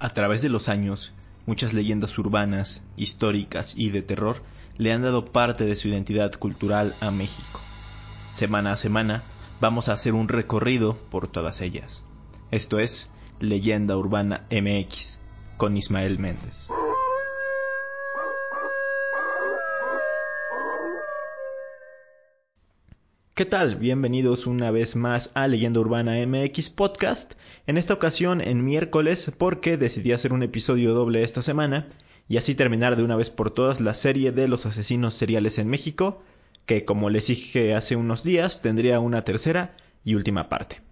A través de los años, muchas leyendas urbanas, históricas y de terror le han dado parte de su identidad cultural a México. Semana a semana vamos a hacer un recorrido por todas ellas. Esto es Leyenda Urbana MX con Ismael Méndez. ¿Qué tal? Bienvenidos una vez más a Leyenda Urbana MX Podcast. En esta ocasión en miércoles porque decidí hacer un episodio doble esta semana y así terminar de una vez por todas la serie de los asesinos seriales en México, que como les dije hace unos días tendría una tercera y última parte.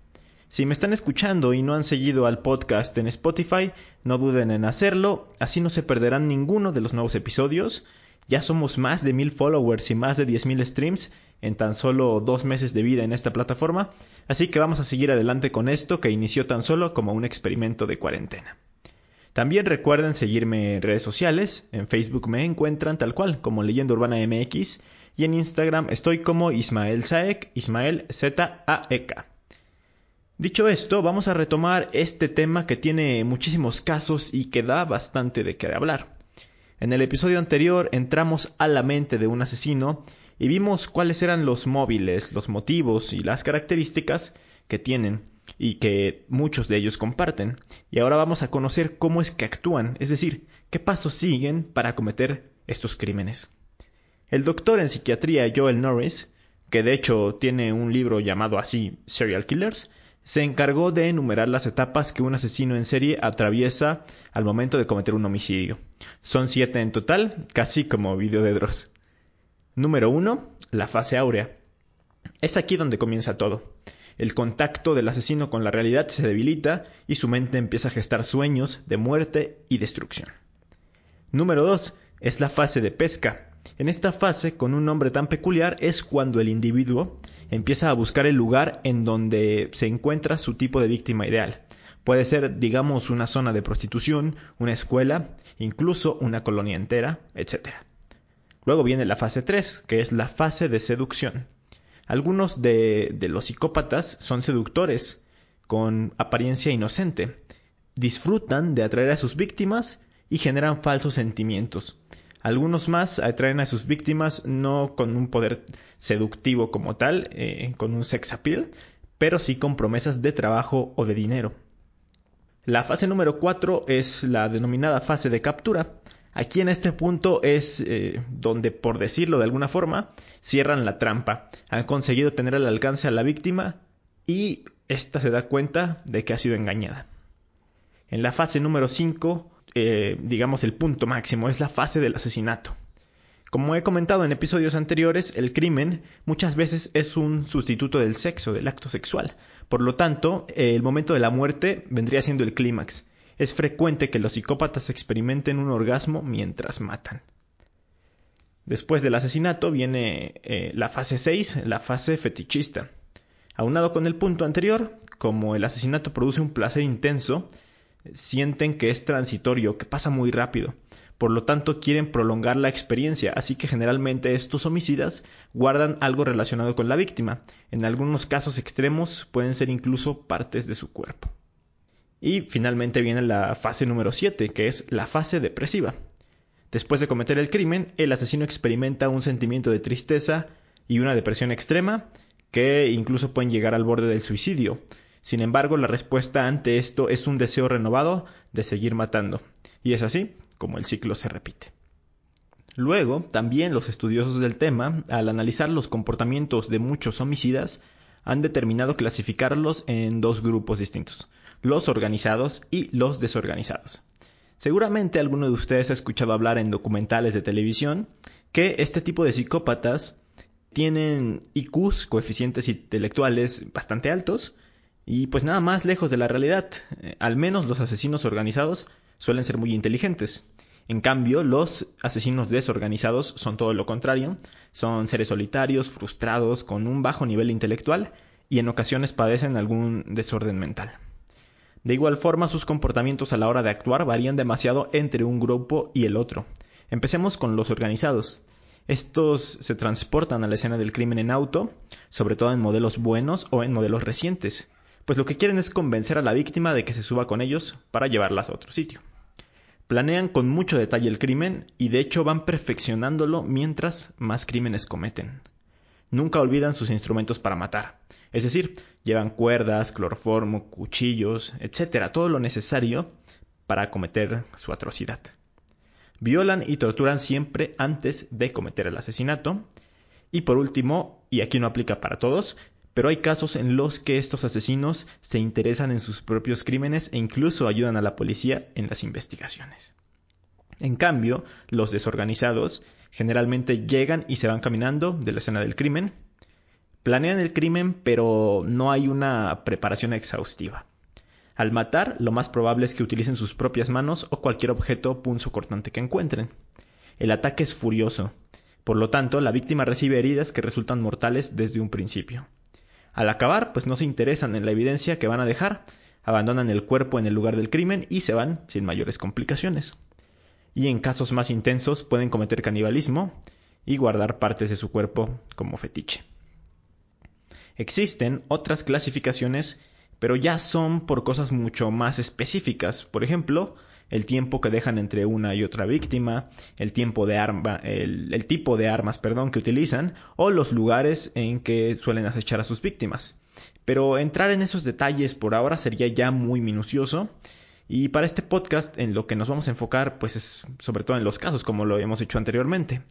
Si me están escuchando y no han seguido al podcast en Spotify, no duden en hacerlo, así no se perderán ninguno de los nuevos episodios. Ya somos más de mil followers y más de mil streams en tan solo dos meses de vida en esta plataforma, así que vamos a seguir adelante con esto que inició tan solo como un experimento de cuarentena. También recuerden seguirme en redes sociales, en Facebook me encuentran tal cual como Leyenda Urbana MX y en Instagram estoy como Ismael Saek, Ismael Z-A-E-K. Dicho esto, vamos a retomar este tema que tiene muchísimos casos y que da bastante de qué hablar. En el episodio anterior entramos a la mente de un asesino y vimos cuáles eran los móviles, los motivos y las características que tienen y que muchos de ellos comparten. Y ahora vamos a conocer cómo es que actúan, es decir, qué pasos siguen para cometer estos crímenes. El doctor en psiquiatría Joel Norris, que de hecho tiene un libro llamado así Serial Killers, se encargó de enumerar las etapas que un asesino en serie atraviesa al momento de cometer un homicidio. Son siete en total, casi como video de Dross. Número 1. La fase áurea. Es aquí donde comienza todo. El contacto del asesino con la realidad se debilita y su mente empieza a gestar sueños de muerte y destrucción. Número 2. Es la fase de pesca. En esta fase, con un nombre tan peculiar, es cuando el individuo empieza a buscar el lugar en donde se encuentra su tipo de víctima ideal. Puede ser, digamos, una zona de prostitución, una escuela, incluso una colonia entera, etc. Luego viene la fase 3, que es la fase de seducción. Algunos de, de los psicópatas son seductores, con apariencia inocente. Disfrutan de atraer a sus víctimas y generan falsos sentimientos. Algunos más atraen a sus víctimas no con un poder seductivo como tal, eh, con un sex appeal, pero sí con promesas de trabajo o de dinero. La fase número 4 es la denominada fase de captura. Aquí en este punto es eh, donde, por decirlo de alguna forma, cierran la trampa. Han conseguido tener al alcance a la víctima y ésta se da cuenta de que ha sido engañada. En la fase número 5 eh, digamos, el punto máximo, es la fase del asesinato. Como he comentado en episodios anteriores, el crimen muchas veces es un sustituto del sexo, del acto sexual. Por lo tanto, el momento de la muerte vendría siendo el clímax. Es frecuente que los psicópatas experimenten un orgasmo mientras matan. Después del asesinato viene eh, la fase 6, la fase fetichista. Aunado con el punto anterior, como el asesinato produce un placer intenso, sienten que es transitorio, que pasa muy rápido. Por lo tanto, quieren prolongar la experiencia, así que generalmente estos homicidas guardan algo relacionado con la víctima. En algunos casos extremos pueden ser incluso partes de su cuerpo. Y finalmente viene la fase número 7, que es la fase depresiva. Después de cometer el crimen, el asesino experimenta un sentimiento de tristeza y una depresión extrema que incluso pueden llegar al borde del suicidio. Sin embargo, la respuesta ante esto es un deseo renovado de seguir matando. Y es así como el ciclo se repite. Luego, también los estudiosos del tema, al analizar los comportamientos de muchos homicidas, han determinado clasificarlos en dos grupos distintos, los organizados y los desorganizados. Seguramente alguno de ustedes ha escuchado hablar en documentales de televisión que este tipo de psicópatas tienen IQs, coeficientes intelectuales bastante altos, y pues nada más lejos de la realidad. Eh, al menos los asesinos organizados suelen ser muy inteligentes. En cambio, los asesinos desorganizados son todo lo contrario. Son seres solitarios, frustrados, con un bajo nivel intelectual y en ocasiones padecen algún desorden mental. De igual forma, sus comportamientos a la hora de actuar varían demasiado entre un grupo y el otro. Empecemos con los organizados. Estos se transportan a la escena del crimen en auto, sobre todo en modelos buenos o en modelos recientes pues lo que quieren es convencer a la víctima de que se suba con ellos para llevarlas a otro sitio. Planean con mucho detalle el crimen y de hecho van perfeccionándolo mientras más crímenes cometen. Nunca olvidan sus instrumentos para matar, es decir, llevan cuerdas, cloroformo, cuchillos, etc., todo lo necesario para cometer su atrocidad. Violan y torturan siempre antes de cometer el asesinato. Y por último, y aquí no aplica para todos, pero hay casos en los que estos asesinos se interesan en sus propios crímenes e incluso ayudan a la policía en las investigaciones. En cambio, los desorganizados generalmente llegan y se van caminando de la escena del crimen, planean el crimen pero no hay una preparación exhaustiva. Al matar, lo más probable es que utilicen sus propias manos o cualquier objeto punzocortante que encuentren. El ataque es furioso, por lo tanto, la víctima recibe heridas que resultan mortales desde un principio. Al acabar, pues no se interesan en la evidencia que van a dejar, abandonan el cuerpo en el lugar del crimen y se van sin mayores complicaciones. Y en casos más intensos pueden cometer canibalismo y guardar partes de su cuerpo como fetiche. Existen otras clasificaciones, pero ya son por cosas mucho más específicas. Por ejemplo, el tiempo que dejan entre una y otra víctima, el tiempo de arma, el, tipo de armas, perdón, que utilizan o los lugares en que suelen acechar a sus víctimas. Pero entrar en esos detalles por ahora sería ya muy minucioso. Y para este podcast en lo que nos vamos a enfocar pues es sobre todo en los casos como lo hemos hecho anteriormente.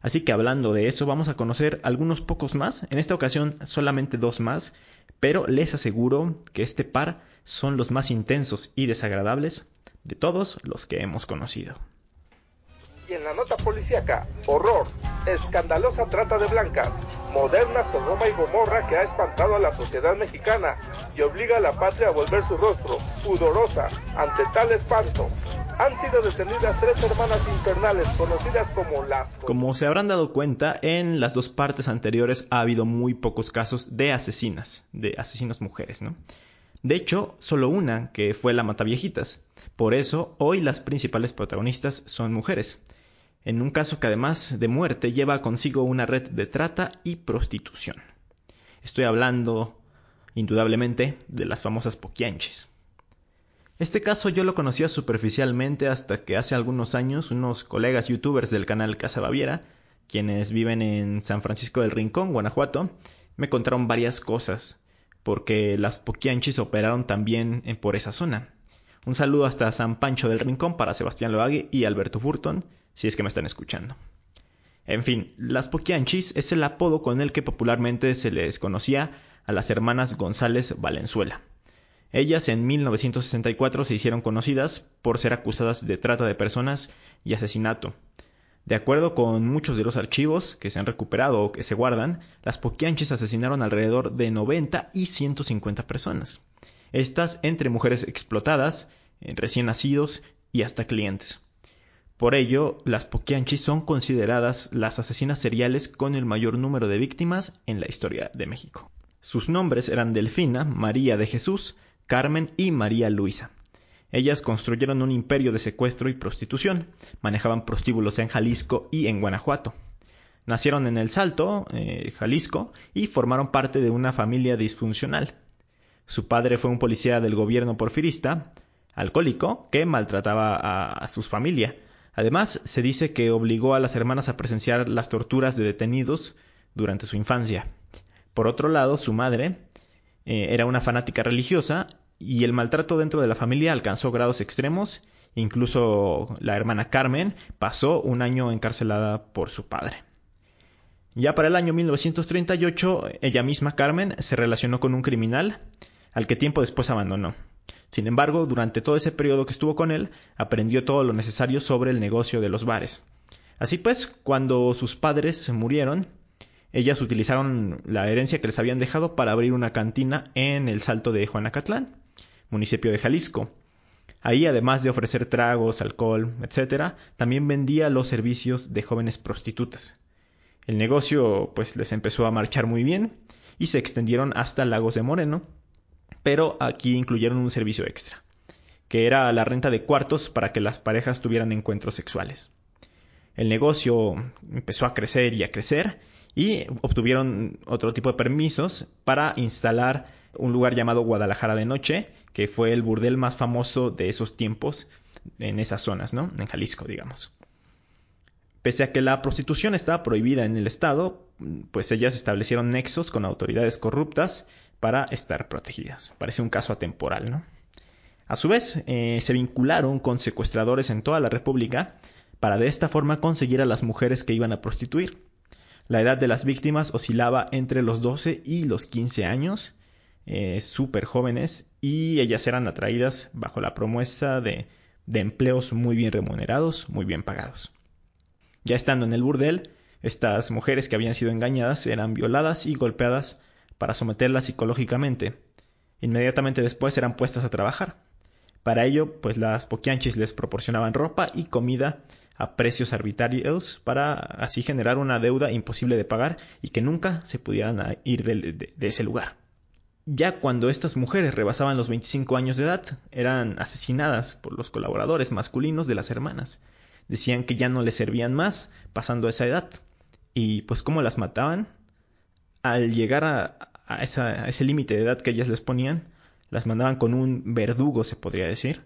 Así que hablando de eso vamos a conocer algunos pocos más, en esta ocasión solamente dos más, pero les aseguro que este par son los más intensos y desagradables de todos los que hemos conocido. Y en la nota policíaca, horror, escandalosa trata de blancas, moderna Sodoma y Gomorra que ha espantado a la sociedad mexicana y obliga a la patria a volver su rostro, pudorosa, ante tal espanto. Han sido detenidas tres hermanas infernales conocidas como las... Como se habrán dado cuenta, en las dos partes anteriores ha habido muy pocos casos de asesinas, de asesinas mujeres, ¿no? De hecho, solo una, que fue la Mataviejitas. Por eso, hoy las principales protagonistas son mujeres. En un caso que además de muerte lleva consigo una red de trata y prostitución. Estoy hablando, indudablemente, de las famosas poquianches. Este caso yo lo conocía superficialmente hasta que hace algunos años unos colegas youtubers del canal Casa Baviera, quienes viven en San Francisco del Rincón, Guanajuato, me contaron varias cosas porque las Poquianchis operaron también por esa zona. Un saludo hasta San Pancho del Rincón para Sebastián Loague y Alberto Burton, si es que me están escuchando. En fin, las Poquianchis es el apodo con el que popularmente se les conocía a las hermanas González Valenzuela. Ellas en 1964 se hicieron conocidas por ser acusadas de trata de personas y asesinato, de acuerdo con muchos de los archivos que se han recuperado o que se guardan, las Poquianches asesinaron alrededor de 90 y 150 personas. Estas entre mujeres explotadas, eh, recién nacidos y hasta clientes. Por ello, las Poquianchis son consideradas las asesinas seriales con el mayor número de víctimas en la historia de México. Sus nombres eran Delfina, María de Jesús, Carmen y María Luisa. Ellas construyeron un imperio de secuestro y prostitución, manejaban prostíbulos en Jalisco y en Guanajuato. Nacieron en El Salto, eh, Jalisco, y formaron parte de una familia disfuncional. Su padre fue un policía del gobierno porfirista, alcohólico, que maltrataba a, a su familia. Además, se dice que obligó a las hermanas a presenciar las torturas de detenidos durante su infancia. Por otro lado, su madre eh, era una fanática religiosa y el maltrato dentro de la familia alcanzó grados extremos. Incluso la hermana Carmen pasó un año encarcelada por su padre. Ya para el año 1938, ella misma, Carmen, se relacionó con un criminal al que tiempo después abandonó. Sin embargo, durante todo ese periodo que estuvo con él, aprendió todo lo necesario sobre el negocio de los bares. Así pues, cuando sus padres murieron, ellas utilizaron la herencia que les habían dejado para abrir una cantina en el Salto de Juanacatlán municipio de Jalisco. Ahí, además de ofrecer tragos, alcohol, etc., también vendía los servicios de jóvenes prostitutas. El negocio pues les empezó a marchar muy bien y se extendieron hasta Lagos de Moreno, pero aquí incluyeron un servicio extra, que era la renta de cuartos para que las parejas tuvieran encuentros sexuales. El negocio empezó a crecer y a crecer y obtuvieron otro tipo de permisos para instalar un lugar llamado Guadalajara de Noche, que fue el burdel más famoso de esos tiempos en esas zonas, ¿no? En Jalisco, digamos. Pese a que la prostitución estaba prohibida en el Estado, pues ellas establecieron nexos con autoridades corruptas para estar protegidas. Parece un caso atemporal, ¿no? A su vez, eh, se vincularon con secuestradores en toda la República para de esta forma conseguir a las mujeres que iban a prostituir. La edad de las víctimas oscilaba entre los 12 y los 15 años, eh, súper jóvenes, y ellas eran atraídas bajo la promesa de, empleos muy bien remunerados, muy bien pagados. Ya estando en el burdel, estas mujeres que habían sido engañadas eran violadas y golpeadas para someterlas psicológicamente. Inmediatamente después eran puestas a trabajar. Para ello, pues las poquianchis les proporcionaban ropa y comida a precios arbitrarios para así generar una deuda imposible de pagar y que nunca se pudieran ir de, ese lugar. Ya cuando estas mujeres rebasaban los 25 años de edad, eran asesinadas por los colaboradores masculinos de las hermanas. Decían que ya no les servían más pasando esa edad. Y pues cómo las mataban, al llegar a, a ese límite de edad que ellas les ponían, las mandaban con un verdugo, se podría decir,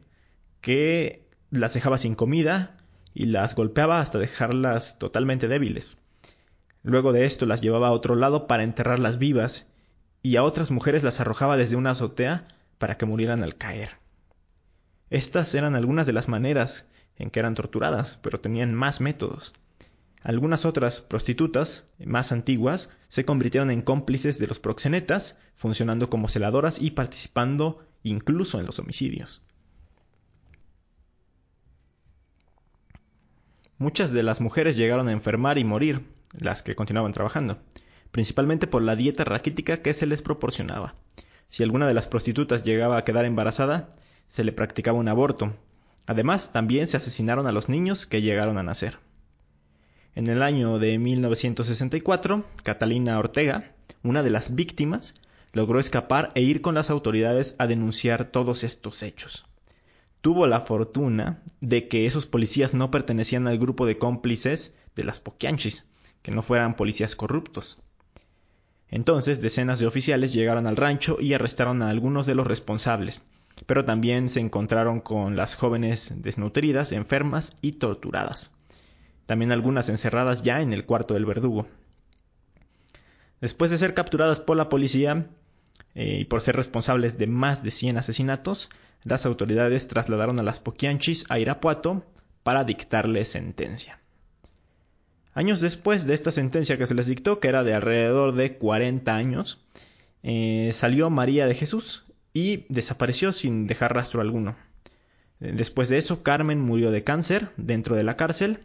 que las dejaba sin comida y las golpeaba hasta dejarlas totalmente débiles. Luego de esto las llevaba a otro lado para enterrarlas vivas y a otras mujeres las arrojaba desde una azotea para que murieran al caer. Estas eran algunas de las maneras en que eran torturadas, pero tenían más métodos. Algunas otras prostitutas, más antiguas, se convirtieron en cómplices de los proxenetas, funcionando como celadoras y participando incluso en los homicidios. Muchas de las mujeres llegaron a enfermar y morir, las que continuaban trabajando, principalmente por la dieta raquítica que se les proporcionaba. Si alguna de las prostitutas llegaba a quedar embarazada, se le practicaba un aborto. Además, también se asesinaron a los niños que llegaron a nacer. En el año de 1964, Catalina Ortega, una de las víctimas, logró escapar e ir con las autoridades a denunciar todos estos hechos. Tuvo la fortuna de que esos policías no pertenecían al grupo de cómplices de las Poquianchis, que no fueran policías corruptos. Entonces decenas de oficiales llegaron al rancho y arrestaron a algunos de los responsables, pero también se encontraron con las jóvenes desnutridas, enfermas y torturadas también algunas encerradas ya en el cuarto del verdugo. Después de ser capturadas por la policía eh, y por ser responsables de más de 100 asesinatos, las autoridades trasladaron a las Poquianchis a Irapuato para dictarles sentencia. Años después de esta sentencia que se les dictó, que era de alrededor de 40 años, eh, salió María de Jesús y desapareció sin dejar rastro alguno. Después de eso, Carmen murió de cáncer dentro de la cárcel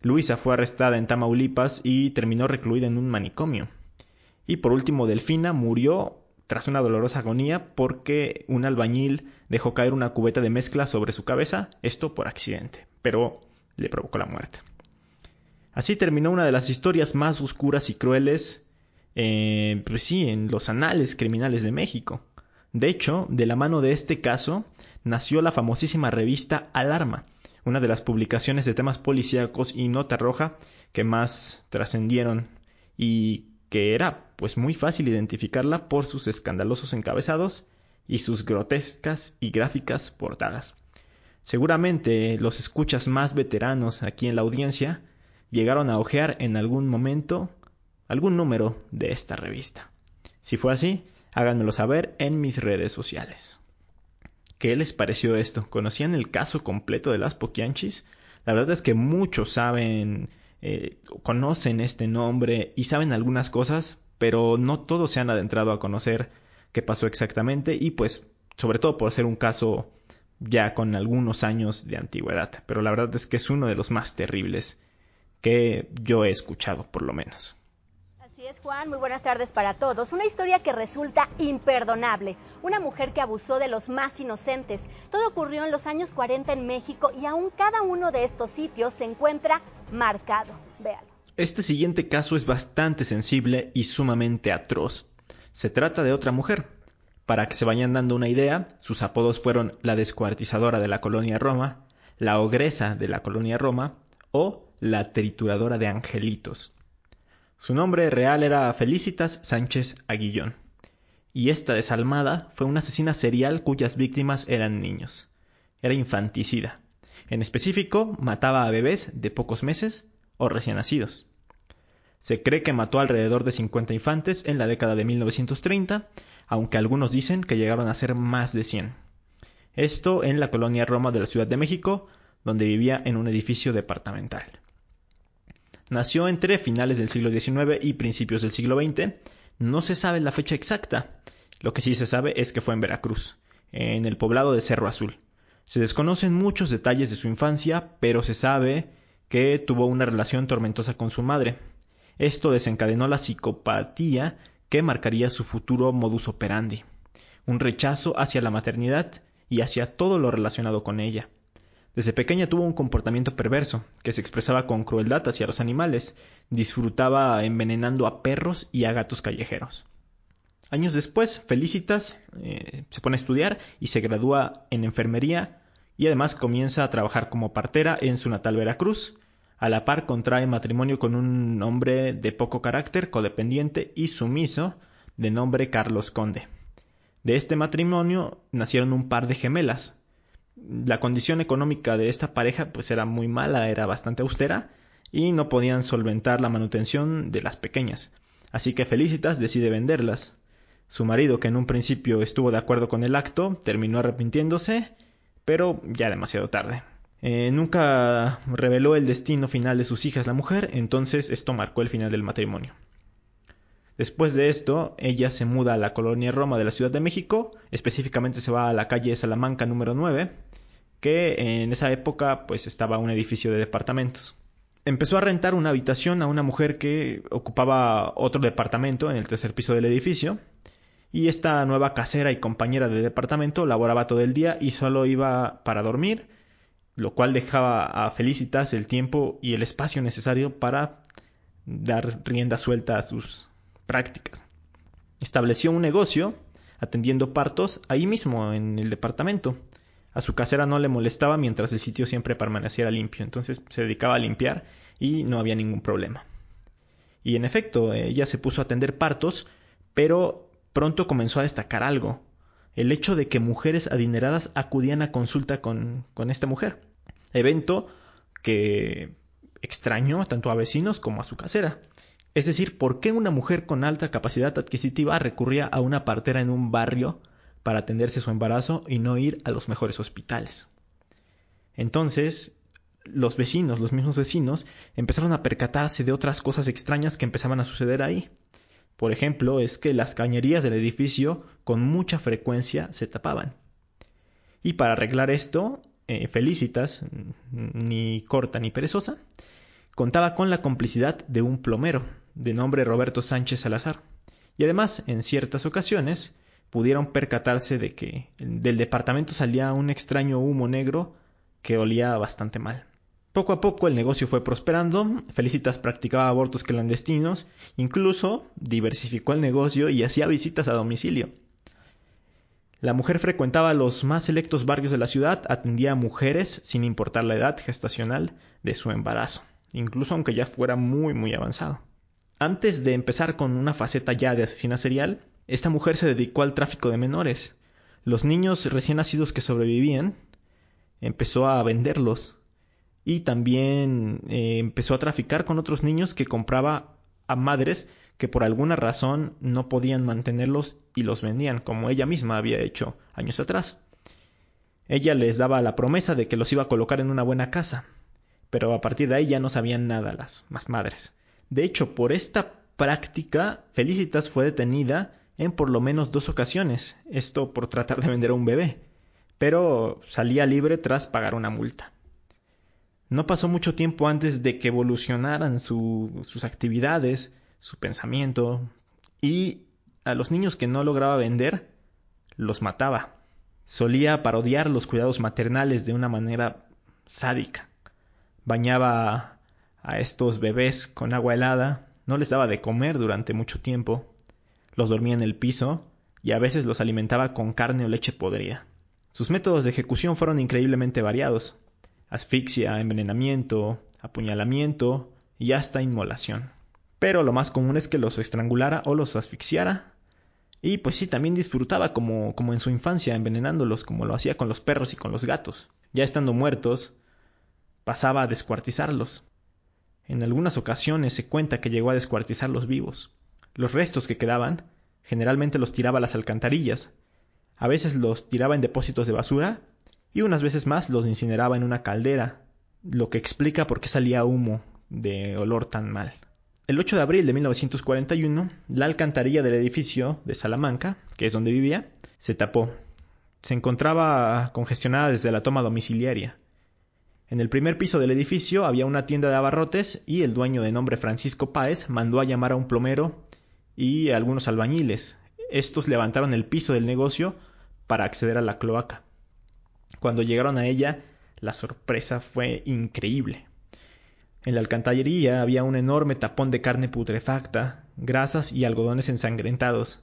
Luisa fue arrestada en Tamaulipas y terminó recluida en un manicomio. Y por último, Delfina murió tras una dolorosa agonía porque un albañil dejó caer una cubeta de mezcla sobre su cabeza, esto por accidente, pero le provocó la muerte. Así terminó una de las historias más oscuras y crueles, eh, pues sí, en los anales criminales de México. De hecho, de la mano de este caso nació la famosísima revista Alarma, una de las publicaciones de temas policíacos y nota roja que más trascendieron y que era pues muy fácil identificarla por sus escandalosos encabezados y sus grotescas y gráficas portadas. Seguramente los escuchas más veteranos aquí en la audiencia llegaron a ojear en algún momento algún número de esta revista. Si fue así, háganmelo saber en mis redes sociales. ¿Qué les pareció esto? ¿Conocían el caso completo de las Poquianchis? La verdad es que muchos saben, eh, conocen este nombre y saben algunas cosas, pero no todos se han adentrado a conocer qué pasó exactamente y pues sobre todo por ser un caso ya con algunos años de antigüedad. Pero la verdad es que es uno de los más terribles que yo he escuchado por lo menos. Juan, muy buenas tardes para todos. Una historia que resulta imperdonable. Una mujer que abusó de los más inocentes. Todo ocurrió en los años 40 en México y aún cada uno de estos sitios se encuentra marcado. Véalo. Este siguiente caso es bastante sensible y sumamente atroz. Se trata de otra mujer. Para que se vayan dando una idea, sus apodos fueron la descuartizadora de la colonia Roma, la ogresa de la colonia Roma o la trituradora de angelitos. Su nombre real era Felicitas Sánchez Aguillón. y esta desalmada fue una asesina serial cuyas víctimas eran niños. Era infanticida. En específico, mataba a bebés de pocos meses o recién nacidos. Se cree que mató alrededor de 50 infantes en la década de 1930, aunque algunos dicen que llegaron a ser más de 100. Esto en la colonia Roma de la Ciudad de México, donde vivía en un edificio departamental. Nació entre finales del siglo XIX y principios del siglo XX. No se sabe la fecha exacta. Lo que sí se sabe es que fue en Veracruz, en el poblado de Cerro Azul. Se desconocen muchos detalles de su infancia, pero se sabe que tuvo una relación tormentosa con su madre. Esto desencadenó la psicopatía que marcaría su futuro modus operandi, un rechazo hacia la maternidad y hacia todo lo relacionado con ella. Desde pequeña tuvo un comportamiento perverso, que se expresaba con crueldad hacia los animales, disfrutaba envenenando a perros y a gatos callejeros. Años después, Felicitas eh, se pone a estudiar y se gradúa en enfermería y además comienza a trabajar como partera en su natal Veracruz, a la par contrae matrimonio con un hombre de poco carácter, codependiente y sumiso, de nombre Carlos Conde. De este matrimonio nacieron un par de gemelas. La condición económica de esta pareja pues era muy mala, era bastante austera y no podían solventar la manutención de las pequeñas. Así que Felicitas decide venderlas. Su marido, que en un principio estuvo de acuerdo con el acto, terminó arrepintiéndose, pero ya demasiado tarde. Eh, nunca reveló el destino final de sus hijas la mujer, entonces esto marcó el final del matrimonio. Después de esto, ella se muda a la colonia Roma de la Ciudad de México, específicamente se va a la calle Salamanca número 9, que en esa época pues estaba un edificio de departamentos. Empezó a rentar una habitación a una mujer que ocupaba otro departamento en el tercer piso del edificio, y esta nueva casera y compañera de departamento laboraba todo el día y solo iba para dormir lo cual dejaba a Felicitas el tiempo y el espacio necesario para dar rienda suelta a sus prácticas. Estableció un negocio atendiendo partos ahí mismo en el departamento. A su casera no le molestaba mientras el sitio siempre permaneciera limpio, entonces se dedicaba a limpiar y no había ningún problema. Y en efecto, ella se puso a atender partos, pero pronto comenzó a destacar algo el hecho de que mujeres adineradas acudían a consulta con, esta mujer. Evento que extrañó tanto a vecinos como a su casera. Es decir, ¿por qué una mujer con alta capacidad adquisitiva recurría a una partera en un barrio para atenderse su embarazo y no ir a los mejores hospitales? Entonces, los vecinos, los mismos vecinos, empezaron a percatarse de otras cosas extrañas que empezaban a suceder ahí. Por ejemplo, es que las cañerías del edificio con mucha frecuencia se tapaban. Y para arreglar esto, eh, Felicitas, ni corta ni perezosa, contaba con la complicidad de un plomero, de nombre Roberto Sánchez Salazar. Y además, en ciertas ocasiones, pudieron percatarse de que del departamento salía un extraño humo negro que olía bastante mal. Poco a poco el negocio fue prosperando, Felicitas practicaba abortos clandestinos, incluso diversificó el negocio y hacía visitas a domicilio. La mujer frecuentaba los más selectos barrios de la ciudad, atendía a mujeres sin importar la edad gestacional de su embarazo, incluso aunque ya fuera muy muy avanzado. Antes de empezar con una faceta ya de asesina serial, esta mujer se dedicó al tráfico de menores. Los niños recién nacidos que sobrevivían, empezó a venderlos y también eh, empezó a traficar con otros niños que compraba a madres que por alguna razón no podían mantenerlos y los vendían, como ella misma había hecho años atrás. Ella les daba la promesa de que los iba a colocar en una buena casa, pero a partir de ahí ya no sabían nada las más madres. De hecho, por esta práctica, Felicitas fue detenida en por lo menos dos ocasiones, esto por tratar de vender a un bebé, pero salía libre tras pagar una multa. No pasó mucho tiempo antes de que evolucionaran sus actividades, su pensamiento, y a los niños que no lograba vender, los mataba. Solía parodiar los cuidados maternales de una manera sádica. Bañaba a estos bebés con agua helada, no les daba de comer durante mucho tiempo, los dormía en el piso y a veces los alimentaba con carne o leche podrida. Sus métodos de ejecución fueron increíblemente variados asfixia, envenenamiento, apuñalamiento y hasta inmolación. Pero lo más común es que los estrangulara o los asfixiara Y pues sí, también disfrutaba como, como en su infancia, envenenándolos, como lo hacía con los perros y con los gatos. Ya estando muertos, pasaba a descuartizarlos. En algunas ocasiones se cuenta que llegó a descuartizarlos vivos. Los restos que quedaban, generalmente los tiraba a las alcantarillas. A veces los tiraba en depósitos de basura y unas veces más los incineraba en una caldera, lo que explica por qué salía humo de olor tan mal. El 8 de abril de 1941, la alcantarilla del edificio de Salamanca, que es donde vivía, se tapó. Se encontraba congestionada desde la toma domiciliaria. En el primer piso del edificio había una tienda de abarrotes y el dueño de nombre Francisco Páez mandó a llamar a un plomero y a algunos albañiles. Estos levantaron el piso del negocio para acceder a la cloaca. Cuando llegaron a ella, la sorpresa fue increíble. En la alcantarillería había un enorme tapón de carne putrefacta, grasas y algodones ensangrentados,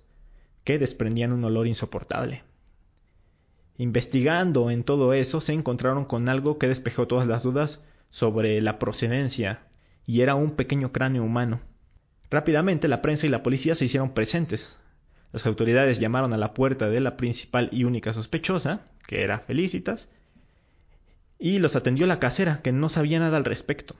que desprendían un olor insoportable. Investigando en todo eso, se encontraron con algo que despejó todas las dudas sobre la procedencia, y era un pequeño cráneo humano. Rápidamente la prensa y la policía se hicieron presentes. Las autoridades llamaron a la puerta de la principal y única sospechosa, que era Felicitas, y los atendió la casera, que no sabía nada al respecto.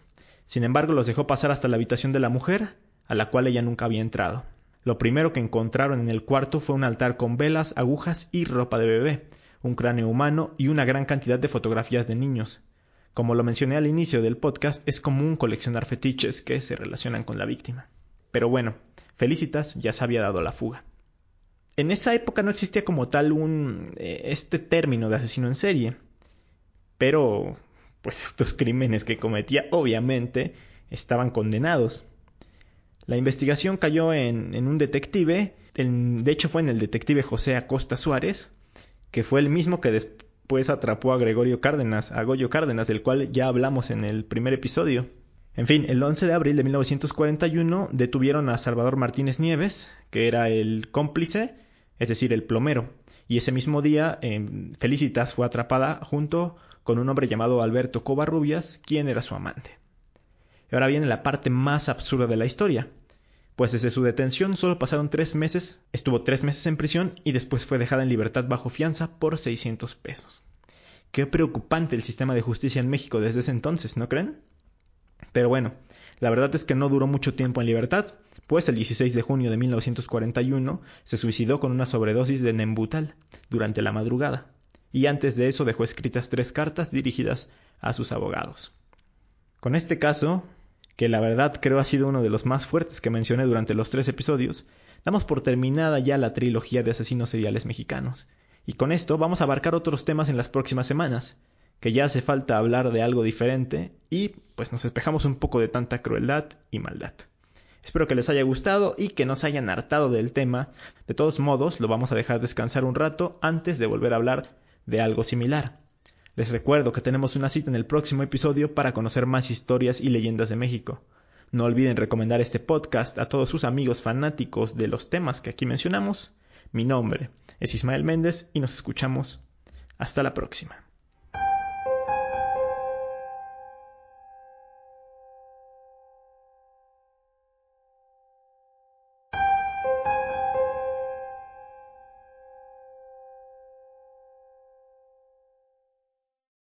Sin embargo, los dejó pasar hasta la habitación de la mujer, a la cual ella nunca había entrado. Lo primero que encontraron en el cuarto fue un altar con velas, agujas y ropa de bebé, un cráneo humano y una gran cantidad de fotografías de niños. Como lo mencioné al inicio del podcast, es común coleccionar fetiches que se relacionan con la víctima. Pero bueno, Felicitas ya se había dado la fuga. En esa época no existía como tal un eh, este término de asesino en serie, pero pues estos crímenes que cometía obviamente estaban condenados. La investigación cayó en, un detective, de hecho fue en el detective José Acosta Suárez, que fue el mismo que después atrapó a Gregorio Cárdenas, a Goyo Cárdenas, del cual ya hablamos en el primer episodio. En fin, el 11 de abril de 1941 detuvieron a Salvador Martínez Nieves, que era el cómplice, es decir, el plomero, y ese mismo día Felicitas fue atrapada junto con un hombre llamado Alberto Covarrubias, quien era su amante. Y ahora viene la parte más absurda de la historia, pues desde su detención solo pasaron tres meses, estuvo tres meses en prisión y después fue dejada en libertad bajo fianza por 600 pesos. Qué preocupante el sistema de justicia en México desde ese entonces, ¿no creen? Pero bueno, la verdad es que no duró mucho tiempo en libertad, pues el 16 de junio de 1941 se suicidó con una sobredosis de Nembutal durante la madrugada y antes de eso dejó escritas tres cartas dirigidas a sus abogados. Con este caso, que la verdad creo ha sido uno de los más fuertes que mencioné durante los tres episodios, damos por terminada ya la trilogía de asesinos seriales mexicanos. Y con esto vamos a abarcar otros temas en las próximas semanas, que ya hace falta hablar de algo diferente y pues nos despejamos un poco de tanta crueldad y maldad. Espero que les haya gustado y que no se hayan hartado del tema. De todos modos, lo vamos a dejar descansar un rato antes de volver a hablar de algo similar. Les recuerdo que tenemos una cita en el próximo episodio para conocer más historias y leyendas de México. No olviden recomendar este podcast a todos sus amigos fanáticos de los temas que aquí mencionamos. Mi nombre es Ismael Méndez y nos escuchamos hasta la próxima.